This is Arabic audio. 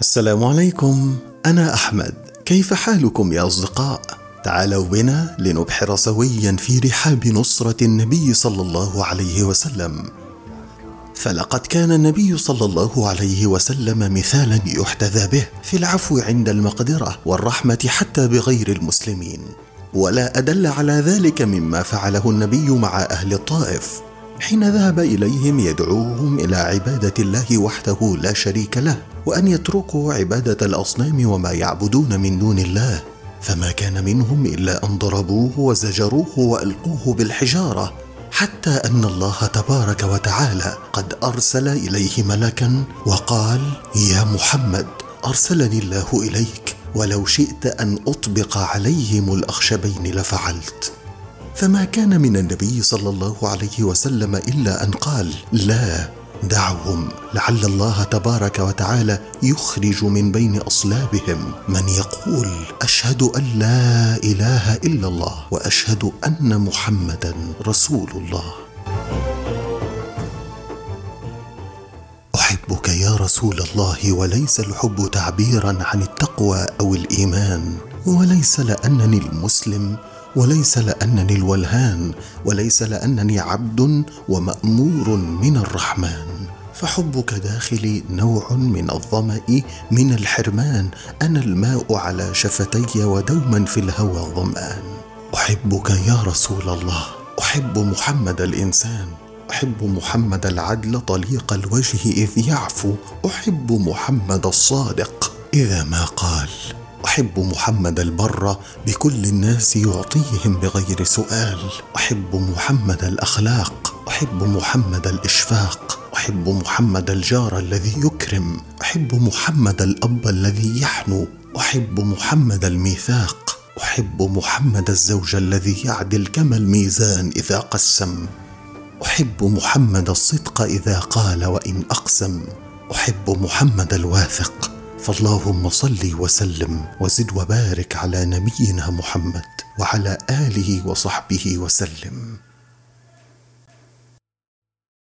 السلام عليكم. أنا أحمد. كيف حالكم يا أصدقاء؟ تعالوا بنا لنبحر سويا في رحاب نصرة النبي صلى الله عليه وسلم. فلقد كان النبي صلى الله عليه وسلم مثالا يحتذى به في العفو عند المقدرة والرحمة حتى بغير المسلمين. ولا أدل على ذلك مما فعله النبي مع أهل الطائف. حين ذهب إليهم يدعوهم إلى عبادة الله وحده لا شريك له وأن يتركوا عبادة الأصنام وما يعبدون من دون الله. فما كان منهم إلا أن ضربوه وزجروه وألقوه بالحجارة حتى أن الله تبارك وتعالى قد أرسل إليه ملكا وقال يا محمد أرسلني الله إليك ولو شئت أن أطبق عليهم الأخشبين لفعلت. فما كان من النبي صلى الله عليه وسلم إلا أن قال لا دعهم لعل الله تبارك وتعالى يخرج من بين أصلابهم. من يقول أشهد أن لا إله إلا الله وأشهد أن محمدا رسول الله. أحبك يا رسول الله وليس الحب تعبيرا عن التقوى أو الإيمان. وليس لأنني المسلم وليس لأنني الولهان وليس لأنني عبد ومأمور من الرحمن. فحبك داخلي نوع من الظمأ من الحرمان. أنا الماء على شفتي ودوما في الهوى ظمان أحبك يا رسول الله. أحب محمد الإنسان. أحب محمد العدل طليق الوجه إذ يعفو. أحب محمد الصادق إذا ما قال. أحب محمد البر بكل الناس يعطيهم بغير سؤال. أحب محمد الأخلاق أحب محمد الإشفاق أحب محمد الجار الذي يكرم أحب محمد الأب الذي يحنو أحب محمد الميثاق أحب محمد الزوج الذي يعدل كما الميزان إذا قسم. أحب محمد الصدق إذا قال وإن أقسم. أحب محمد الواثق فاللهم صل وسلم وزد وبارك على نبينا محمد وعلى آله وصحبه وسلم.